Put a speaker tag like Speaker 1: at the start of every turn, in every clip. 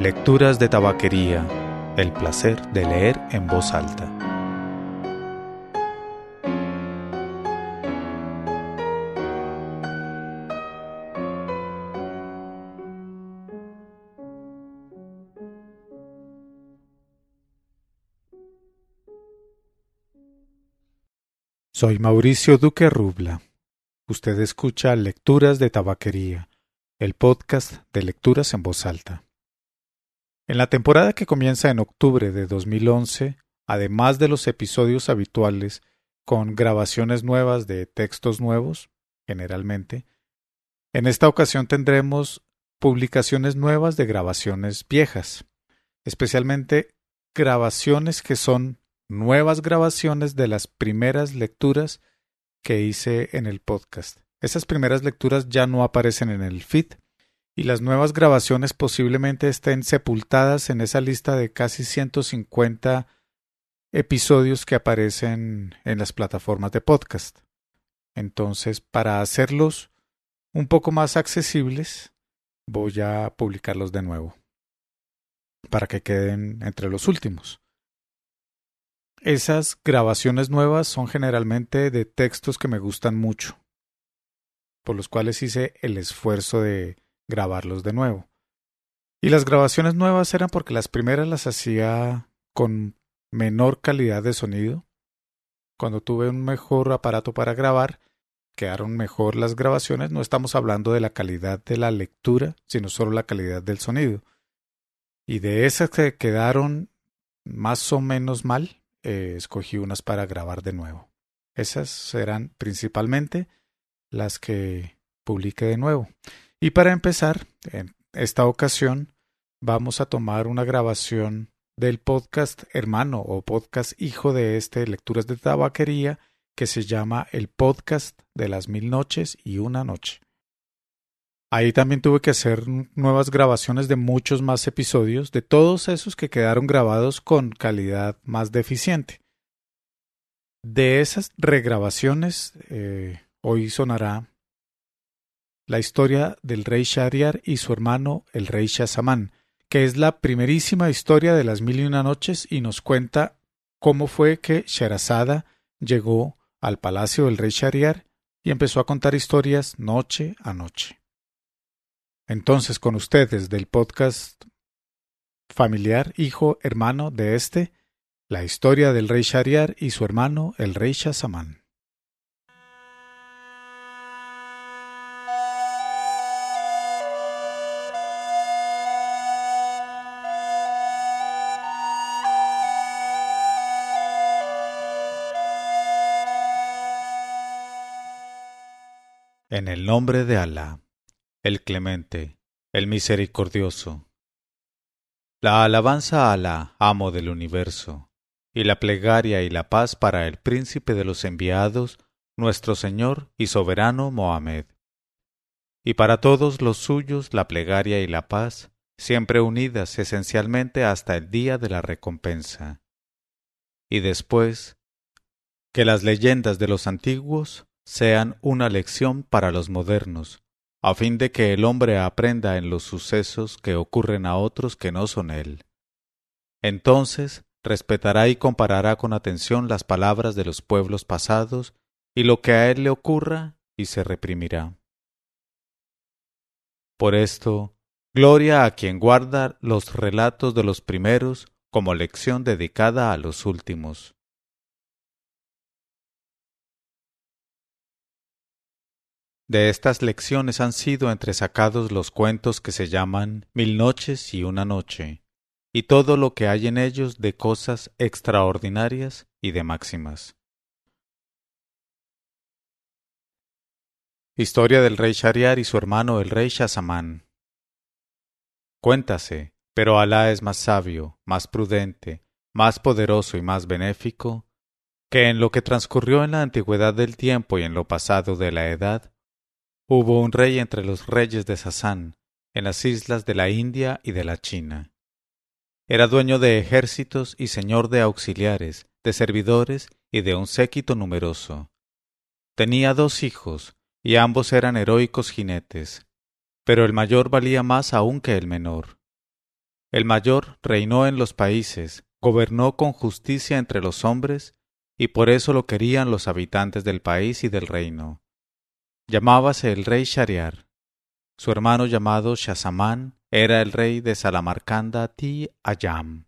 Speaker 1: Lecturas de Tabaquería. El placer de leer en voz alta. Soy Mauricio Duque Rubla. Usted escucha Lecturas de Tabaquería, el podcast de lecturas en voz alta. En la temporada que comienza en octubre de 2011, además de los episodios habituales con grabaciones nuevas de textos nuevos, generalmente, en esta ocasión tendremos publicaciones nuevas de grabaciones viejas, especialmente grabaciones que son nuevas grabaciones de las primeras lecturas que hice en el podcast. Esas primeras lecturas ya no aparecen en el feed y las nuevas grabaciones posiblemente estén sepultadas en esa lista de casi 150 episodios que aparecen en las plataformas de podcast. Entonces, para hacerlos un poco más accesibles, voy a publicarlos de nuevo, para que queden entre los últimos. Esas grabaciones nuevas son generalmente de textos que me gustan mucho, por los cuales hice el esfuerzo de grabarlos de nuevo. Y las grabaciones nuevas eran porque las primeras las hacía con menor calidad de sonido. Cuando tuve un mejor aparato para grabar, quedaron mejor las grabaciones. No estamos hablando de la calidad de la lectura, sino solo la calidad del sonido. Y de esas que quedaron más o menos mal, eh, escogí unas para grabar de nuevo. Esas serán principalmente las que publique de nuevo. Y para empezar, en esta ocasión vamos a tomar una grabación del podcast hermano o podcast hijo de este Lecturas de Tabaquería que se llama El Podcast de las Mil Noches y Una Noche. Ahí también tuve que hacer nuevas grabaciones de muchos más episodios, de todos esos que quedaron grabados con calidad más deficiente. De esas regrabaciones, eh, hoy sonará la historia del rey Shahriar y su hermano el rey Shahzaman, que es la primerísima historia de las mil y una noches y nos cuenta cómo fue que Sherazada llegó al palacio del rey Shahriar y empezó a contar historias noche a noche. Entonces, con ustedes del podcast familiar, hijo, hermano de este, la historia del rey Shariar y su hermano, el rey Shazamán. En el nombre de Alá el clemente, el misericordioso. La alabanza a Alá, amo del universo, y la plegaria y la paz para el príncipe de los enviados, nuestro Señor y soberano Mohamed. Y para todos los suyos la plegaria y la paz, siempre unidas esencialmente hasta el día de la recompensa. Y después, que las leyendas de los antiguos sean una lección para los modernos, a fin de que el hombre aprenda en los sucesos que ocurren a otros que no son él. Entonces respetará y comparará con atención las palabras de los pueblos pasados y lo que a él le ocurra y se reprimirá. Por esto, gloria a quien guarda los relatos de los primeros como lección dedicada a los últimos. De estas lecciones han sido entresacados los cuentos que se llaman Mil noches y una noche, y todo lo que hay en ellos de cosas extraordinarias y de máximas. Historia del rey Shariar y su hermano el rey Shazamán. Cuéntase, pero Alá es más sabio, más prudente, más poderoso y más benéfico, que en lo que transcurrió en la antigüedad del tiempo y en lo pasado de la edad, Hubo un rey entre los reyes de Sasán, en las islas de la India y de la China. Era dueño de ejércitos y señor de auxiliares, de servidores y de un séquito numeroso. Tenía dos hijos, y ambos eran heroicos jinetes, pero el mayor valía más aún que el menor. El mayor reinó en los países, gobernó con justicia entre los hombres, y por eso lo querían los habitantes del país y del reino. Llamábase el rey Shariar. Su hermano llamado Shazamán era el rey de Salamarcanda Ti Ayam.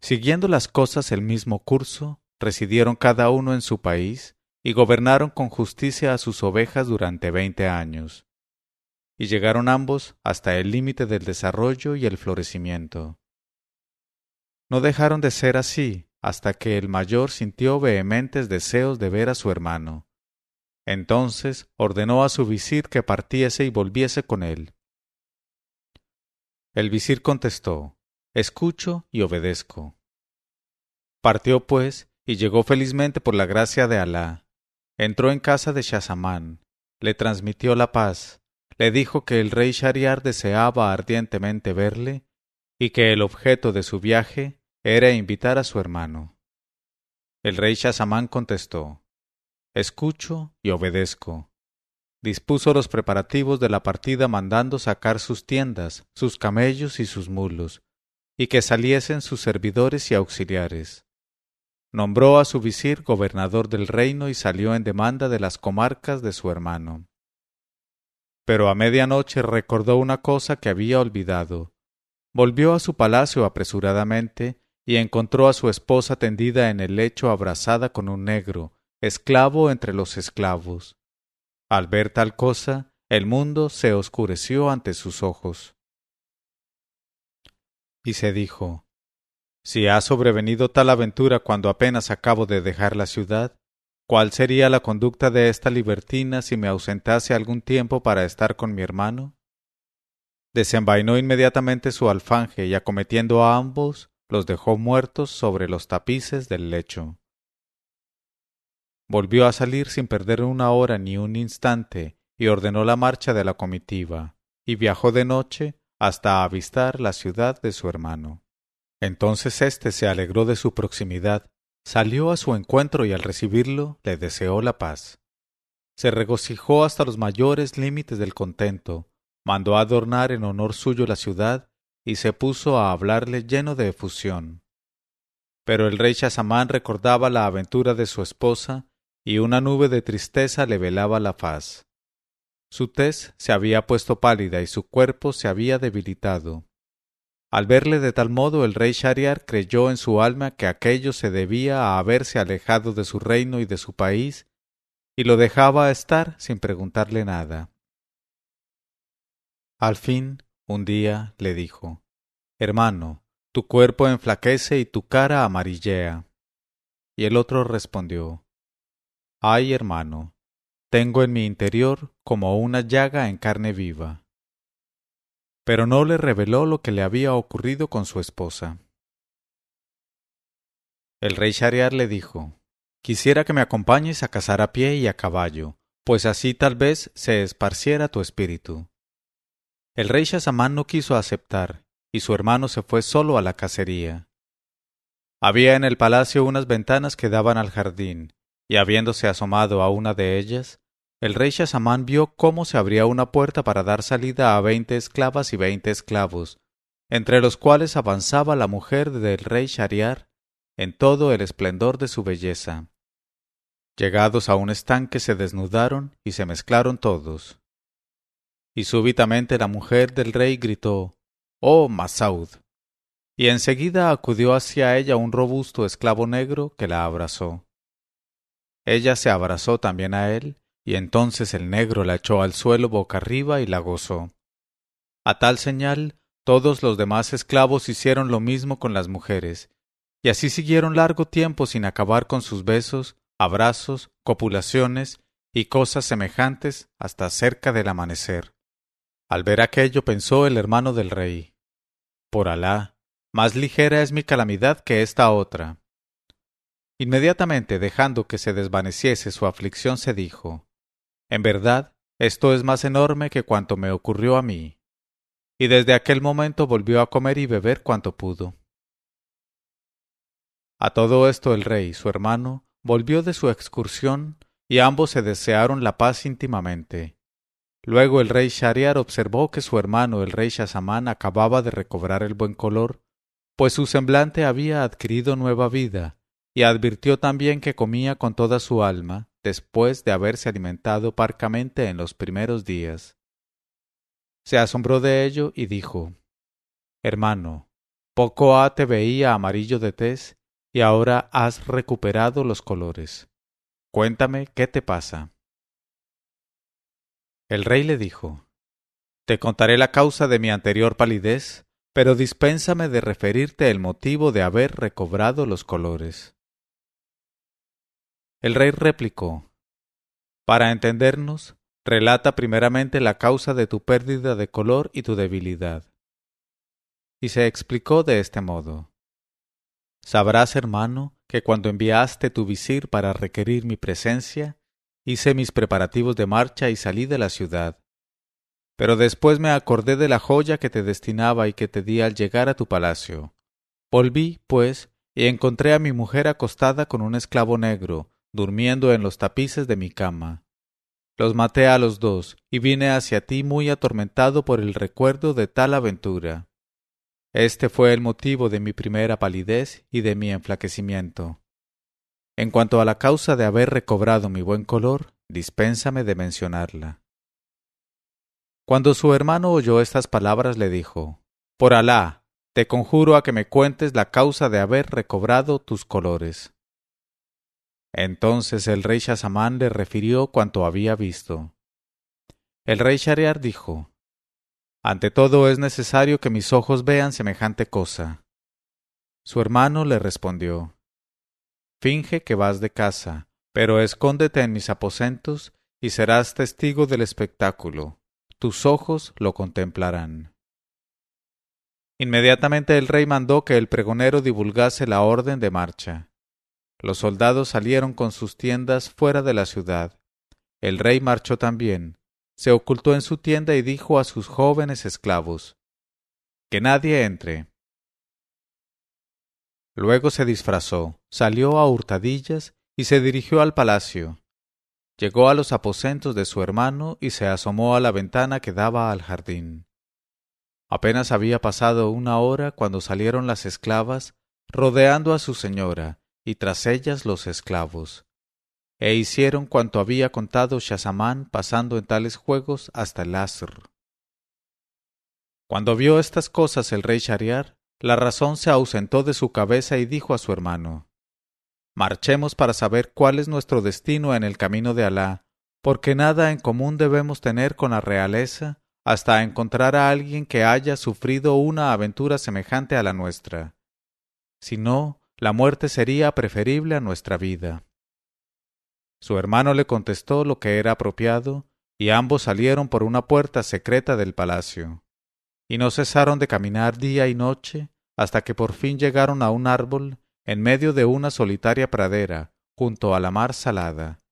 Speaker 1: Siguiendo las cosas el mismo curso, residieron cada uno en su país y gobernaron con justicia a sus ovejas durante veinte años. Y llegaron ambos hasta el límite del desarrollo y el florecimiento. No dejaron de ser así hasta que el mayor sintió vehementes deseos de ver a su hermano. Entonces ordenó a su visir que partiese y volviese con él. El visir contestó Escucho y obedezco. Partió pues y llegó felizmente por la gracia de Alá. Entró en casa de Shazamán, le transmitió la paz, le dijo que el rey Shariar deseaba ardientemente verle y que el objeto de su viaje era invitar a su hermano. El rey Shazamán contestó Escucho y obedezco. Dispuso los preparativos de la partida mandando sacar sus tiendas, sus camellos y sus mulos, y que saliesen sus servidores y auxiliares. Nombró a su visir gobernador del reino y salió en demanda de las comarcas de su hermano. Pero a medianoche recordó una cosa que había olvidado. Volvió a su palacio apresuradamente y encontró a su esposa tendida en el lecho abrazada con un negro, esclavo entre los esclavos. Al ver tal cosa, el mundo se oscureció ante sus ojos. Y se dijo, Si ha sobrevenido tal aventura cuando apenas acabo de dejar la ciudad, ¿cuál sería la conducta de esta libertina si me ausentase algún tiempo para estar con mi hermano? Desenvainó inmediatamente su alfanje y acometiendo a ambos, los dejó muertos sobre los tapices del lecho. Volvió a salir sin perder una hora ni un instante y ordenó la marcha de la comitiva, y viajó de noche hasta avistar la ciudad de su hermano. Entonces éste se alegró de su proximidad, salió a su encuentro y al recibirlo le deseó la paz. Se regocijó hasta los mayores límites del contento, mandó adornar en honor suyo la ciudad y se puso a hablarle lleno de efusión. Pero el rey Shazamán recordaba la aventura de su esposa y una nube de tristeza le velaba la faz. Su tez se había puesto pálida y su cuerpo se había debilitado. Al verle de tal modo el rey Shariar creyó en su alma que aquello se debía a haberse alejado de su reino y de su país, y lo dejaba estar sin preguntarle nada. Al fin, un día le dijo Hermano, tu cuerpo enflaquece y tu cara amarillea. Y el otro respondió Ay, hermano, tengo en mi interior como una llaga en carne viva. Pero no le reveló lo que le había ocurrido con su esposa. El rey Shariar le dijo Quisiera que me acompañes a cazar a pie y a caballo, pues así tal vez se esparciera tu espíritu. El rey Shazamán no quiso aceptar, y su hermano se fue solo a la cacería. Había en el palacio unas ventanas que daban al jardín, y habiéndose asomado a una de ellas, el rey Shazamán vio cómo se abría una puerta para dar salida a veinte esclavas y veinte esclavos, entre los cuales avanzaba la mujer del rey Shariar en todo el esplendor de su belleza. Llegados a un estanque se desnudaron y se mezclaron todos. Y súbitamente la mujer del rey gritó Oh Masaud. Y enseguida acudió hacia ella un robusto esclavo negro que la abrazó. Ella se abrazó también a él, y entonces el negro la echó al suelo boca arriba y la gozó. A tal señal, todos los demás esclavos hicieron lo mismo con las mujeres, y así siguieron largo tiempo sin acabar con sus besos, abrazos, copulaciones y cosas semejantes hasta cerca del amanecer. Al ver aquello pensó el hermano del rey. Por Alá, más ligera es mi calamidad que esta otra. Inmediatamente dejando que se desvaneciese su aflicción, se dijo En verdad, esto es más enorme que cuanto me ocurrió a mí. Y desde aquel momento volvió a comer y beber cuanto pudo. A todo esto el rey, su hermano, volvió de su excursión, y ambos se desearon la paz íntimamente. Luego el rey Shariar observó que su hermano el rey Shazamán acababa de recobrar el buen color, pues su semblante había adquirido nueva vida, y advirtió también que comía con toda su alma, después de haberse alimentado parcamente en los primeros días. Se asombró de ello y dijo Hermano, poco ha te veía amarillo de tez, y ahora has recuperado los colores. Cuéntame qué te pasa. El rey le dijo Te contaré la causa de mi anterior palidez, pero dispénsame de referirte el motivo de haber recobrado los colores. El rey replicó Para entendernos, relata primeramente la causa de tu pérdida de color y tu debilidad. Y se explicó de este modo. Sabrás, hermano, que cuando enviaste tu visir para requerir mi presencia, hice mis preparativos de marcha y salí de la ciudad. Pero después me acordé de la joya que te destinaba y que te di al llegar a tu palacio. Volví, pues, y encontré a mi mujer acostada con un esclavo negro, durmiendo en los tapices de mi cama. Los maté a los dos, y vine hacia ti muy atormentado por el recuerdo de tal aventura. Este fue el motivo de mi primera palidez y de mi enflaquecimiento. En cuanto a la causa de haber recobrado mi buen color, dispénsame de mencionarla. Cuando su hermano oyó estas palabras le dijo Por Alá, te conjuro a que me cuentes la causa de haber recobrado tus colores. Entonces el rey Shazamán le refirió cuanto había visto. El rey Shariar dijo Ante todo es necesario que mis ojos vean semejante cosa. Su hermano le respondió Finge que vas de casa, pero escóndete en mis aposentos y serás testigo del espectáculo. Tus ojos lo contemplarán. Inmediatamente el rey mandó que el pregonero divulgase la orden de marcha. Los soldados salieron con sus tiendas fuera de la ciudad. El rey marchó también, se ocultó en su tienda y dijo a sus jóvenes esclavos Que nadie entre. Luego se disfrazó, salió a hurtadillas y se dirigió al palacio. Llegó a los aposentos de su hermano y se asomó a la ventana que daba al jardín. Apenas había pasado una hora cuando salieron las esclavas, rodeando a su señora, y tras ellas los esclavos. E hicieron cuanto había contado Shazamán pasando en tales juegos hasta el Asr. Cuando vio estas cosas el rey Shariar, la razón se ausentó de su cabeza y dijo a su hermano Marchemos para saber cuál es nuestro destino en el camino de Alá, porque nada en común debemos tener con la realeza hasta encontrar a alguien que haya sufrido una aventura semejante a la nuestra. Si no, la muerte sería preferible a nuestra vida. Su hermano le contestó lo que era apropiado, y ambos salieron por una puerta secreta del palacio y no cesaron de caminar día y noche hasta que por fin llegaron a un árbol en medio de una solitaria pradera, junto a la mar salada.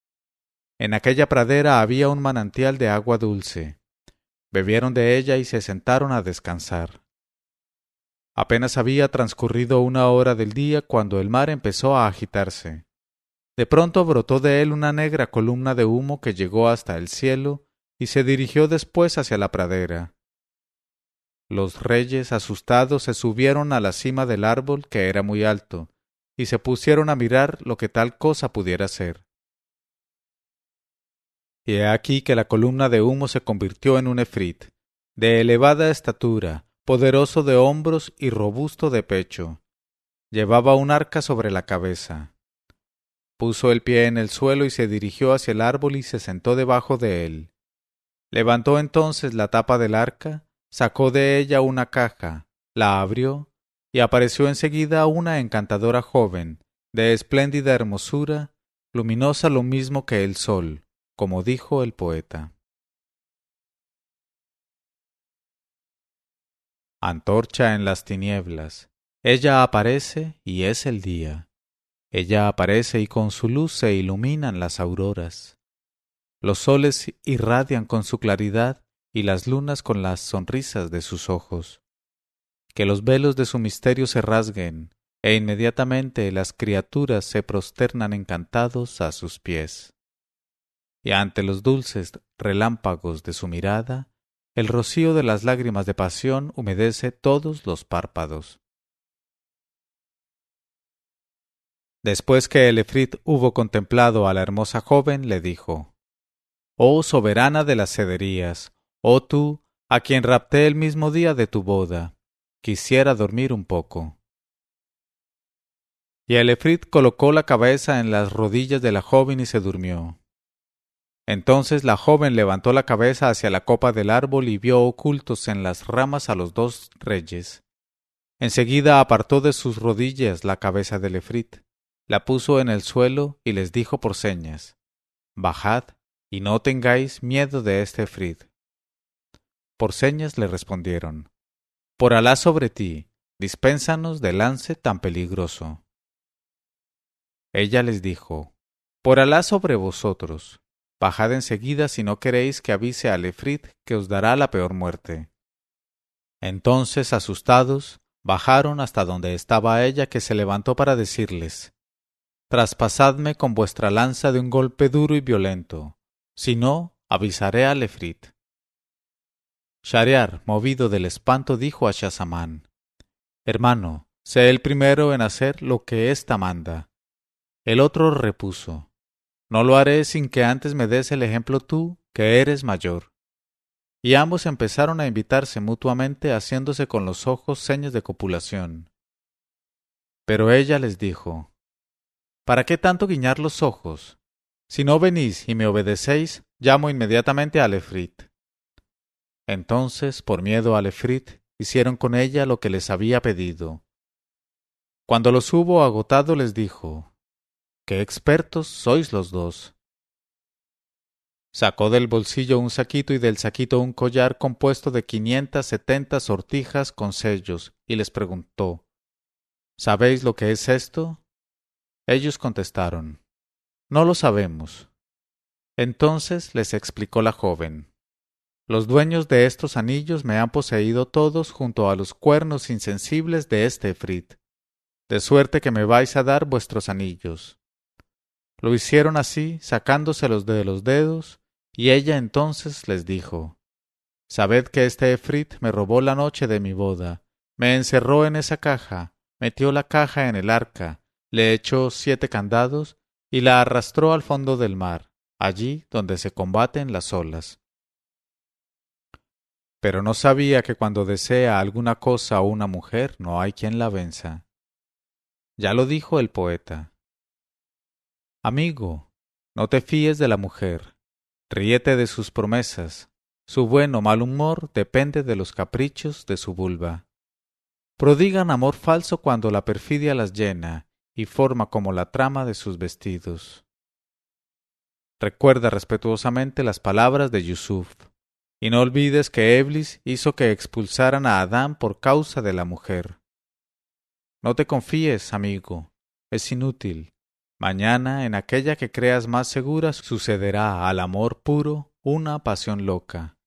Speaker 1: En aquella pradera había un manantial de agua dulce. Bebieron de ella y se sentaron a descansar. Apenas había transcurrido una hora del día cuando el mar empezó a agitarse. De pronto brotó de él una negra columna de humo que llegó hasta el cielo y se dirigió después hacia la pradera. Los reyes, asustados, se subieron a la cima del árbol, que era muy alto, y se pusieron a mirar lo que tal cosa pudiera ser. Y he aquí que la columna de humo se convirtió en un efrit, de elevada estatura, poderoso de hombros y robusto de pecho. Llevaba un arca sobre la cabeza. Puso el pie en el suelo y se dirigió hacia el árbol y se sentó debajo de él. Levantó entonces la tapa del arca, sacó de ella una caja, la abrió, y apareció enseguida una encantadora joven, de espléndida hermosura, luminosa lo mismo que el sol, como dijo el poeta. Antorcha en las tinieblas. Ella aparece y es el día. Ella aparece y con su luz se iluminan las auroras. Los soles irradian con su claridad y las lunas con las sonrisas de sus ojos. Que los velos de su misterio se rasguen, e inmediatamente las criaturas se prosternan encantados a sus pies. y ante los dulces relámpagos de su mirada, el rocío de las lágrimas de pasión humedece todos los párpados. Después que el Efrit hubo contemplado a la hermosa joven, le dijo Oh soberana de las cederías, oh tú, a quien rapté el mismo día de tu boda, quisiera dormir un poco. Y el Efrit colocó la cabeza en las rodillas de la joven y se durmió. Entonces la joven levantó la cabeza hacia la copa del árbol y vio ocultos en las ramas a los dos reyes. Enseguida apartó de sus rodillas la cabeza del Efrit, la puso en el suelo y les dijo por señas Bajad y no tengáis miedo de este Efrit. Por señas le respondieron Por Alá sobre ti, dispénsanos del lance tan peligroso. Ella les dijo Por Alá sobre vosotros, Bajad enseguida si no queréis que avise al Efrit que os dará la peor muerte. Entonces, asustados, bajaron hasta donde estaba ella que se levantó para decirles Traspasadme con vuestra lanza de un golpe duro y violento, si no, avisaré al Efrit. Shariar, movido del espanto, dijo a Shazamán Hermano, sé el primero en hacer lo que ésta manda. El otro repuso no lo haré sin que antes me des el ejemplo tú, que eres mayor. Y ambos empezaron a invitarse mutuamente haciéndose con los ojos señas de copulación. Pero ella les dijo, ¿Para qué tanto guiñar los ojos? Si no venís y me obedecéis, llamo inmediatamente a Efrit. Entonces, por miedo a Efrit, hicieron con ella lo que les había pedido. Cuando los hubo agotado les dijo, ¡Qué expertos sois los dos! Sacó del bolsillo un saquito y del saquito un collar compuesto de quinientas setenta sortijas con sellos, y les preguntó ¿Sabéis lo que es esto? Ellos contestaron No lo sabemos. Entonces les explicó la joven Los dueños de estos anillos me han poseído todos junto a los cuernos insensibles de este Efrit, de suerte que me vais a dar vuestros anillos. Lo hicieron así, sacándoselos de los dedos, y ella entonces les dijo Sabed que este Efrit me robó la noche de mi boda, me encerró en esa caja, metió la caja en el arca, le echó siete candados y la arrastró al fondo del mar, allí donde se combaten las olas. Pero no sabía que cuando desea alguna cosa una mujer no hay quien la venza. Ya lo dijo el poeta. Amigo, no te fíes de la mujer, ríete de sus promesas, su buen o mal humor depende de los caprichos de su vulva. Prodigan amor falso cuando la perfidia las llena y forma como la trama de sus vestidos. Recuerda respetuosamente las palabras de Yusuf, y no olvides que Eblis hizo que expulsaran a Adán por causa de la mujer. No te confíes, amigo, es inútil. Mañana, en aquella que creas más segura, sucederá al amor puro una pasión loca.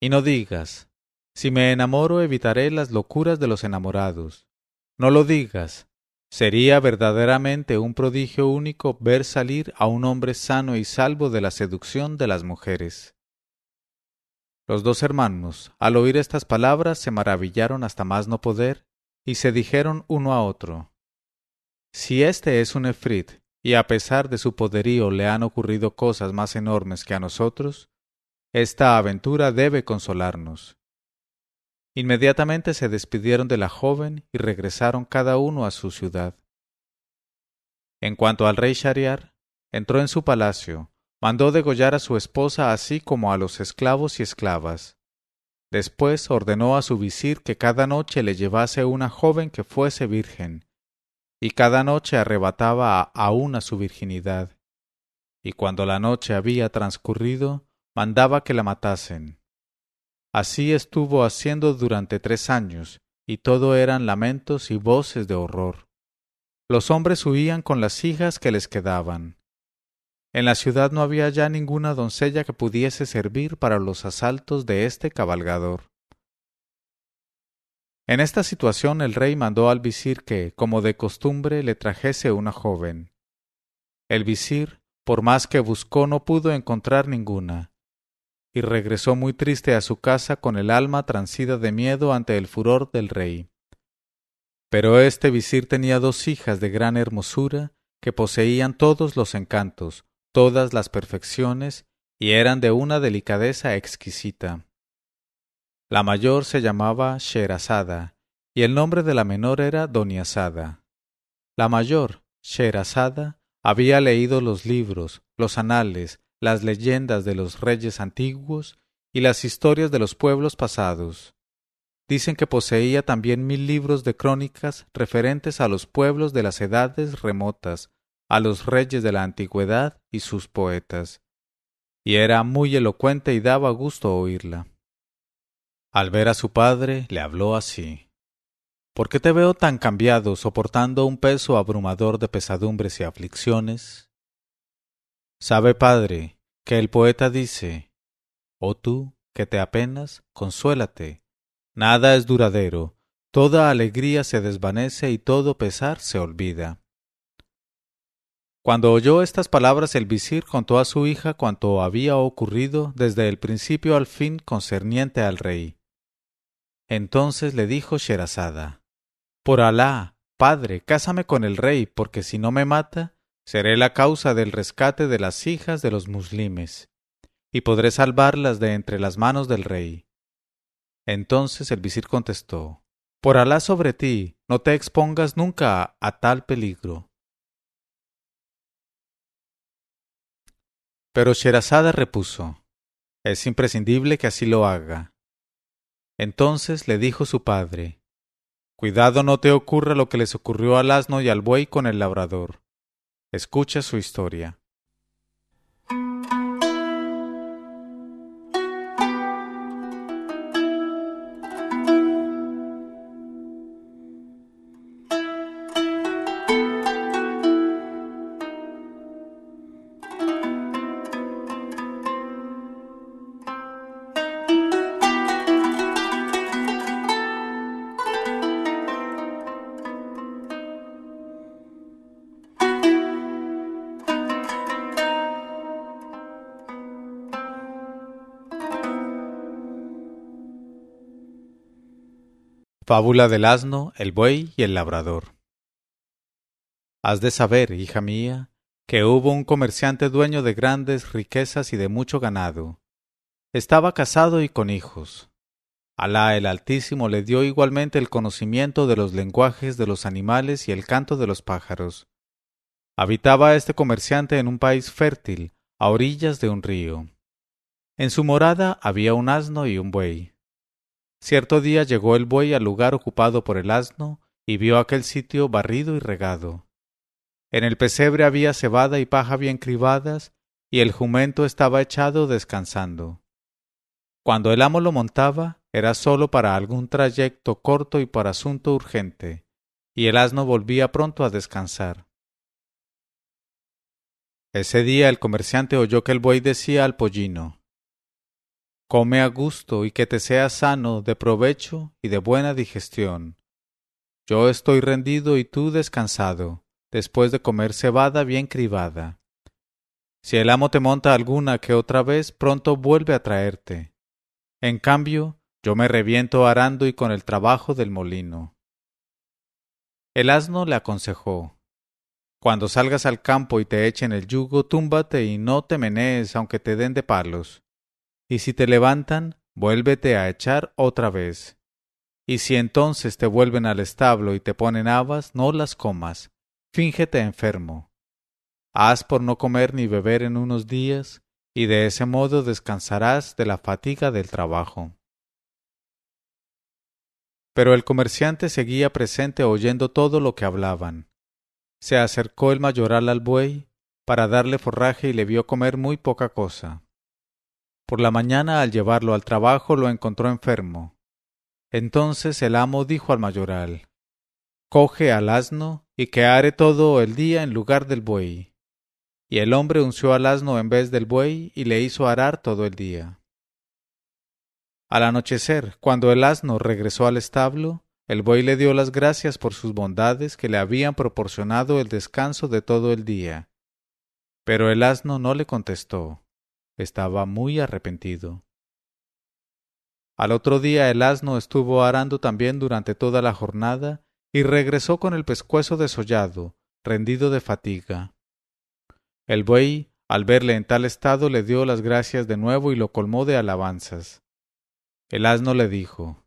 Speaker 1: Y no digas, si me enamoro evitaré las locuras de los enamorados. No lo digas. Sería verdaderamente un prodigio único ver salir a un hombre sano y salvo de la seducción de las mujeres. Los dos hermanos, al oír estas palabras, se maravillaron hasta más no poder, y se dijeron uno a otro si este es un Efrit, y a pesar de su poderío le han ocurrido cosas más enormes que a nosotros, esta aventura debe consolarnos. Inmediatamente se despidieron de la joven y regresaron cada uno a su ciudad. En cuanto al rey Shariar, entró en su palacio, mandó degollar a su esposa así como a los esclavos y esclavas. Después ordenó a su visir que cada noche le llevase una joven que fuese virgen, y cada noche arrebataba a una su virginidad, y cuando la noche había transcurrido, mandaba que la matasen. Así estuvo haciendo durante tres años, y todo eran lamentos y voces de horror. Los hombres huían con las hijas que les quedaban. En la ciudad no había ya ninguna doncella que pudiese servir para los asaltos de este cabalgador. En esta situación el rey mandó al visir que, como de costumbre, le trajese una joven. El visir, por más que buscó no pudo encontrar ninguna, y regresó muy triste a su casa con el alma transida de miedo ante el furor del rey. Pero este visir tenía dos hijas de gran hermosura, que poseían todos los encantos, todas las perfecciones, y eran de una delicadeza exquisita. La mayor se llamaba Sherazada, y el nombre de la menor era Doniazada. La mayor, Sherazada, había leído los libros, los anales, las leyendas de los reyes antiguos y las historias de los pueblos pasados. Dicen que poseía también mil libros de crónicas referentes a los pueblos de las edades remotas, a los reyes de la antigüedad y sus poetas. Y era muy elocuente y daba gusto oírla. Al ver a su padre, le habló así. ¿Por qué te veo tan cambiado, soportando un peso abrumador de pesadumbres y aflicciones? Sabe, padre, que el poeta dice, Oh tú, que te apenas, consuélate, Nada es duradero, toda alegría se desvanece y todo pesar se olvida. Cuando oyó estas palabras el visir contó a su hija cuanto había ocurrido desde el principio al fin concerniente al rey. Entonces le dijo Sherazada Por Alá, padre, cásame con el rey, porque si no me mata, seré la causa del rescate de las hijas de los muslimes, y podré salvarlas de entre las manos del rey. Entonces el visir contestó Por Alá sobre ti, no te expongas nunca a, tal peligro. Pero Sherazada repuso Es imprescindible que así lo haga. Entonces le dijo su padre Cuidado no te ocurra lo que les ocurrió al asno y al buey con el labrador. Escucha su historia. Fábula del asno, el buey y el labrador. Has de saber, hija mía, que hubo un comerciante dueño de grandes riquezas y de mucho ganado. Estaba casado y con hijos. Alá el Altísimo le dio igualmente el conocimiento de los lenguajes de los animales y el canto de los pájaros. Habitaba este comerciante en un país fértil, a orillas de un río. En su morada había un asno y un buey. Cierto día llegó el buey al lugar ocupado por el asno y vio aquel sitio barrido y regado. En el pesebre había cebada y paja bien cribadas, y el jumento estaba echado descansando. Cuando el amo lo montaba, era sólo para algún trayecto corto y para asunto urgente, y el asno volvía pronto a descansar. Ese día el comerciante oyó que el buey decía al pollino Come a gusto y que te sea sano, de provecho y de buena digestión. Yo estoy rendido y tú descansado, después de comer cebada bien cribada. Si el amo te monta alguna que otra vez, pronto vuelve a traerte. En cambio, yo me reviento arando y con el trabajo del molino. El asno le aconsejó Cuando salgas al campo y te echen el yugo, túmbate y no te menees aunque te den de palos y si te levantan, vuélvete a echar otra vez. Y si entonces te vuelven al establo y te ponen habas, no las comas, fíngete enfermo. Haz por no comer ni beber en unos días, y de ese modo descansarás de la fatiga del trabajo. Pero el comerciante seguía presente oyendo todo lo que hablaban. Se acercó el mayoral al buey para darle forraje y le vio comer muy poca cosa. Por la mañana al llevarlo al trabajo lo encontró enfermo. Entonces el amo dijo al mayoral Coge al asno y que are todo el día en lugar del buey. Y el hombre unció al asno en vez del buey y le hizo arar todo el día. Al anochecer, cuando el asno regresó al establo, el buey le dio las gracias por sus bondades que le habían proporcionado el descanso de todo el día. Pero el asno no le contestó. Estaba muy arrepentido. Al otro día el asno estuvo arando también durante toda la jornada y regresó con el pescuezo desollado, rendido de fatiga. El buey, al verle en tal estado, le dio las gracias de nuevo y lo colmó de alabanzas. El asno le dijo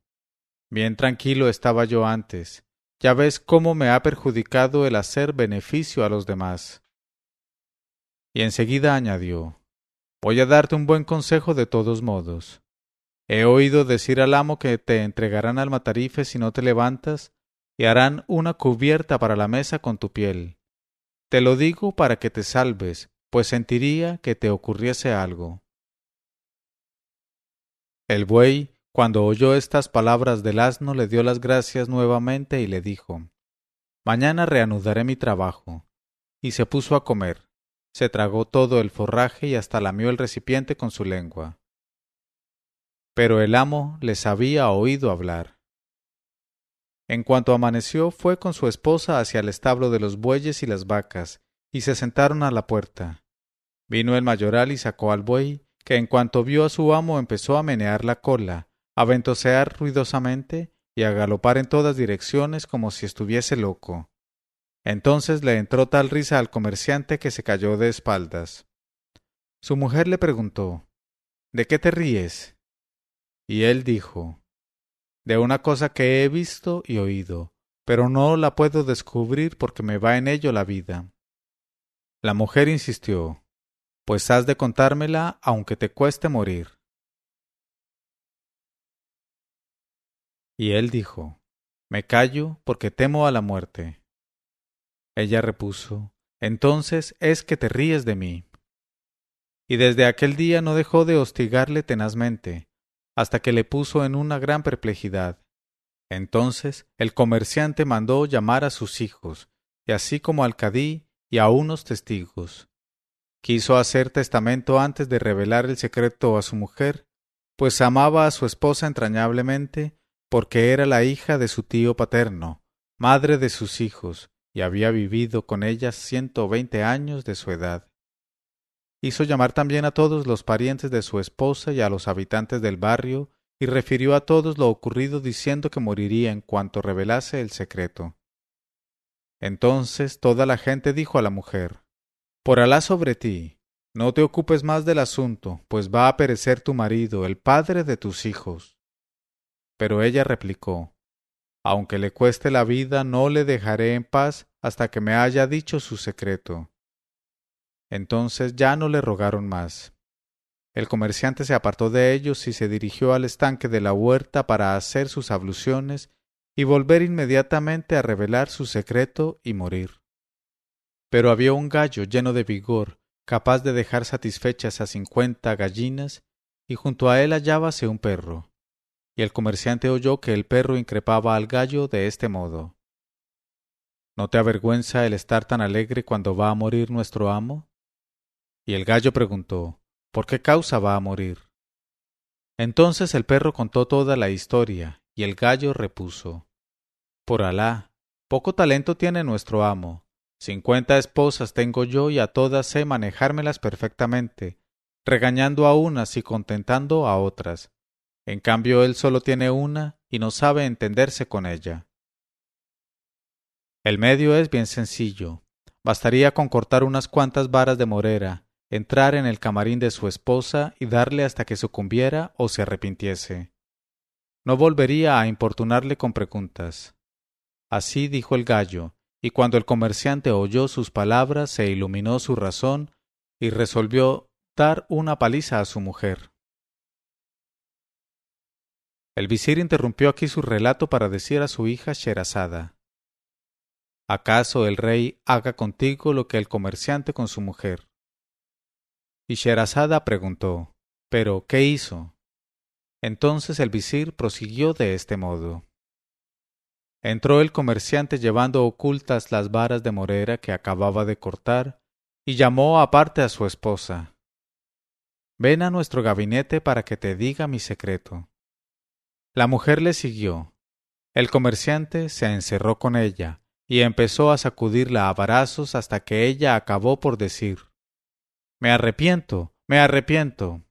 Speaker 1: Bien tranquilo estaba yo antes, ya ves cómo me ha perjudicado el hacer beneficio a los demás. Y enseguida añadió Voy a darte un buen consejo de todos modos. He oído decir al amo que te entregarán al matarife si no te levantas, y harán una cubierta para la mesa con tu piel. Te lo digo para que te salves, pues sentiría que te ocurriese algo. El buey, cuando oyó estas palabras del asno, le dio las gracias nuevamente y le dijo Mañana reanudaré mi trabajo. Y se puso a comer. Se tragó todo el forraje y hasta lamió el recipiente con su lengua. Pero el amo les había oído hablar. En cuanto amaneció, fue con su esposa hacia el establo de los bueyes y las vacas, y se sentaron a la puerta. Vino el mayoral y sacó al buey, que en cuanto vio a su amo empezó a menear la cola, a ventosear ruidosamente y a galopar en todas direcciones como si estuviese loco. Entonces le entró tal risa al comerciante que se cayó de espaldas. Su mujer le preguntó ¿De qué te ríes? Y él dijo De una cosa que he visto y oído, pero no la puedo descubrir porque me va en ello la vida. La mujer insistió Pues has de contármela aunque te cueste morir. Y él dijo Me callo porque temo a la muerte. Ella repuso Entonces es que te ríes de mí. Y desde aquel día no dejó de hostigarle tenazmente, hasta que le puso en una gran perplejidad. Entonces el comerciante mandó llamar a sus hijos, y así como al cadí y a unos testigos. Quiso hacer testamento antes de revelar el secreto a su mujer, pues amaba a su esposa entrañablemente, porque era la hija de su tío paterno, madre de sus hijos, y había vivido con ella ciento veinte años de su edad. Hizo llamar también a todos los parientes de su esposa y a los habitantes del barrio, y refirió a todos lo ocurrido diciendo que moriría en cuanto revelase el secreto. Entonces toda la gente dijo a la mujer Por Alá sobre ti, no te ocupes más del asunto, pues va a perecer tu marido, el padre de tus hijos. Pero ella replicó aunque le cueste la vida, no le dejaré en paz hasta que me haya dicho su secreto. Entonces ya no le rogaron más. El comerciante se apartó de ellos y se dirigió al estanque de la huerta para hacer sus abluciones y volver inmediatamente a revelar su secreto y morir. Pero había un gallo lleno de vigor, capaz de dejar satisfechas a cincuenta gallinas, y junto a él hallábase un perro y el comerciante oyó que el perro increpaba al gallo de este modo ¿No te avergüenza el estar tan alegre cuando va a morir nuestro amo? Y el gallo preguntó ¿Por qué causa va a morir? Entonces el perro contó toda la historia, y el gallo repuso Por Alá, poco talento tiene nuestro amo. Cincuenta esposas tengo yo y a todas sé manejármelas perfectamente, regañando a unas y contentando a otras, en cambio, él solo tiene una y no sabe entenderse con ella. El medio es bien sencillo. Bastaría con cortar unas cuantas varas de morera, entrar en el camarín de su esposa y darle hasta que sucumbiera o se arrepintiese. No volvería a importunarle con preguntas. Así dijo el gallo, y cuando el comerciante oyó sus palabras se iluminó su razón y resolvió dar una paliza a su mujer. El visir interrumpió aquí su relato para decir a su hija Sherazada ¿Acaso el rey haga contigo lo que el comerciante con su mujer? Y Sherazada preguntó ¿Pero qué hizo? Entonces el visir prosiguió de este modo. Entró el comerciante llevando ocultas las varas de morera que acababa de cortar, y llamó aparte a su esposa. Ven a nuestro gabinete para que te diga mi secreto. La mujer le siguió. El comerciante se encerró con ella y empezó a sacudirla a varazos hasta que ella acabó por decir Me arrepiento, me arrepiento.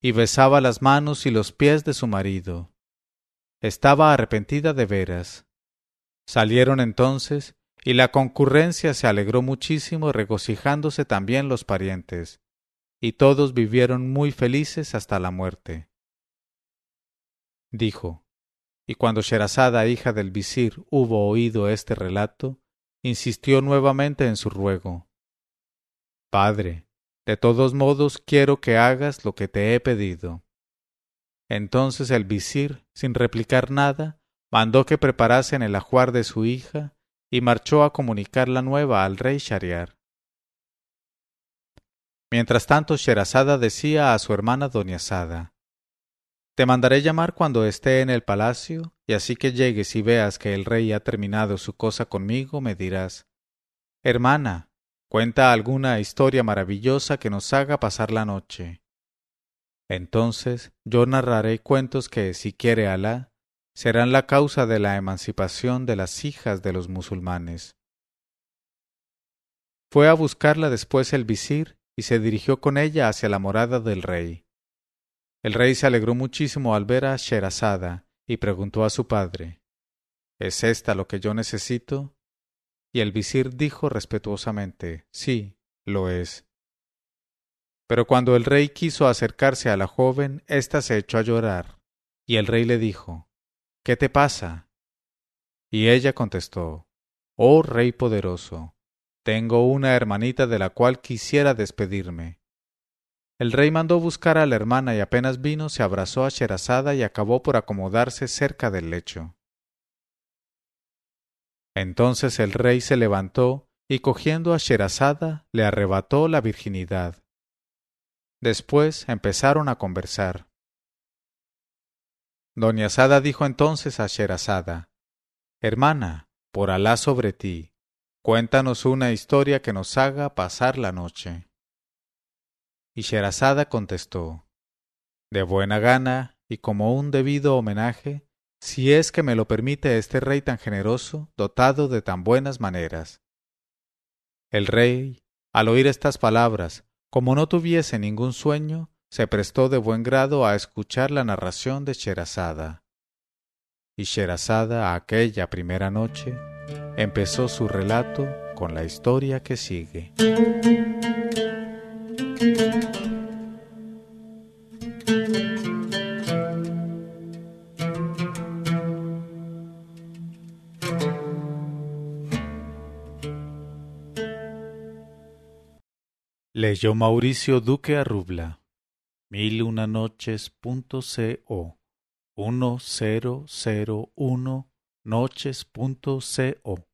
Speaker 1: Y besaba las manos y los pies de su marido. Estaba arrepentida de veras. Salieron entonces, y la concurrencia se alegró muchísimo, regocijándose también los parientes, y todos vivieron muy felices hasta la muerte. Dijo, y cuando Sherazada, hija del visir, hubo oído este relato, insistió nuevamente en su ruego. Padre, de todos modos quiero que hagas lo que te he pedido. Entonces el visir, sin replicar nada, mandó que preparasen el ajuar de su hija y marchó a comunicar la nueva al rey Shariar. Mientras tanto, Sherazada decía a su hermana Doña Sada, Te mandaré llamar cuando esté en el palacio, y así que llegues y veas que el rey ha terminado su cosa conmigo, me dirás, Hermana, cuenta alguna historia maravillosa que nos haga pasar la noche. Entonces yo narraré cuentos que, si quiere Alá, serán la causa de la emancipación de las hijas de los musulmanes. Fue a buscarla después el visir y se dirigió con ella hacia la morada del rey. El rey se alegró muchísimo al ver a Sherazada y preguntó a su padre ¿Es esta lo que yo necesito? Y el visir dijo respetuosamente Sí, lo es. Pero cuando el rey quiso acercarse a la joven, ésta se echó a llorar, y el rey le dijo ¿Qué te pasa? Y ella contestó Oh rey poderoso, tengo una hermanita de la cual quisiera despedirme. El rey mandó buscar a la hermana y apenas vino se abrazó a Sherazada y acabó por acomodarse cerca del lecho. Entonces el rey se levantó y cogiendo a Sherazada le arrebató la virginidad. Después empezaron a conversar. Doña Sada dijo entonces a Sherazada, Hermana, por Alá sobre ti, cuéntanos una historia que nos haga pasar la noche. Y Sherazada contestó, De buena gana y como un debido homenaje, si es que me lo permite este rey tan generoso, dotado de tan buenas maneras. El rey, al oír estas palabras, como no tuviese ningún sueño, se prestó de buen grado a escuchar la narración de Sherazada. Y Sherazada aquella primera noche empezó su relato con la historia que sigue. Leyó Mauricio Duque Arrubla. Mil una noches punto co. Uno cero cero uno noches punto co.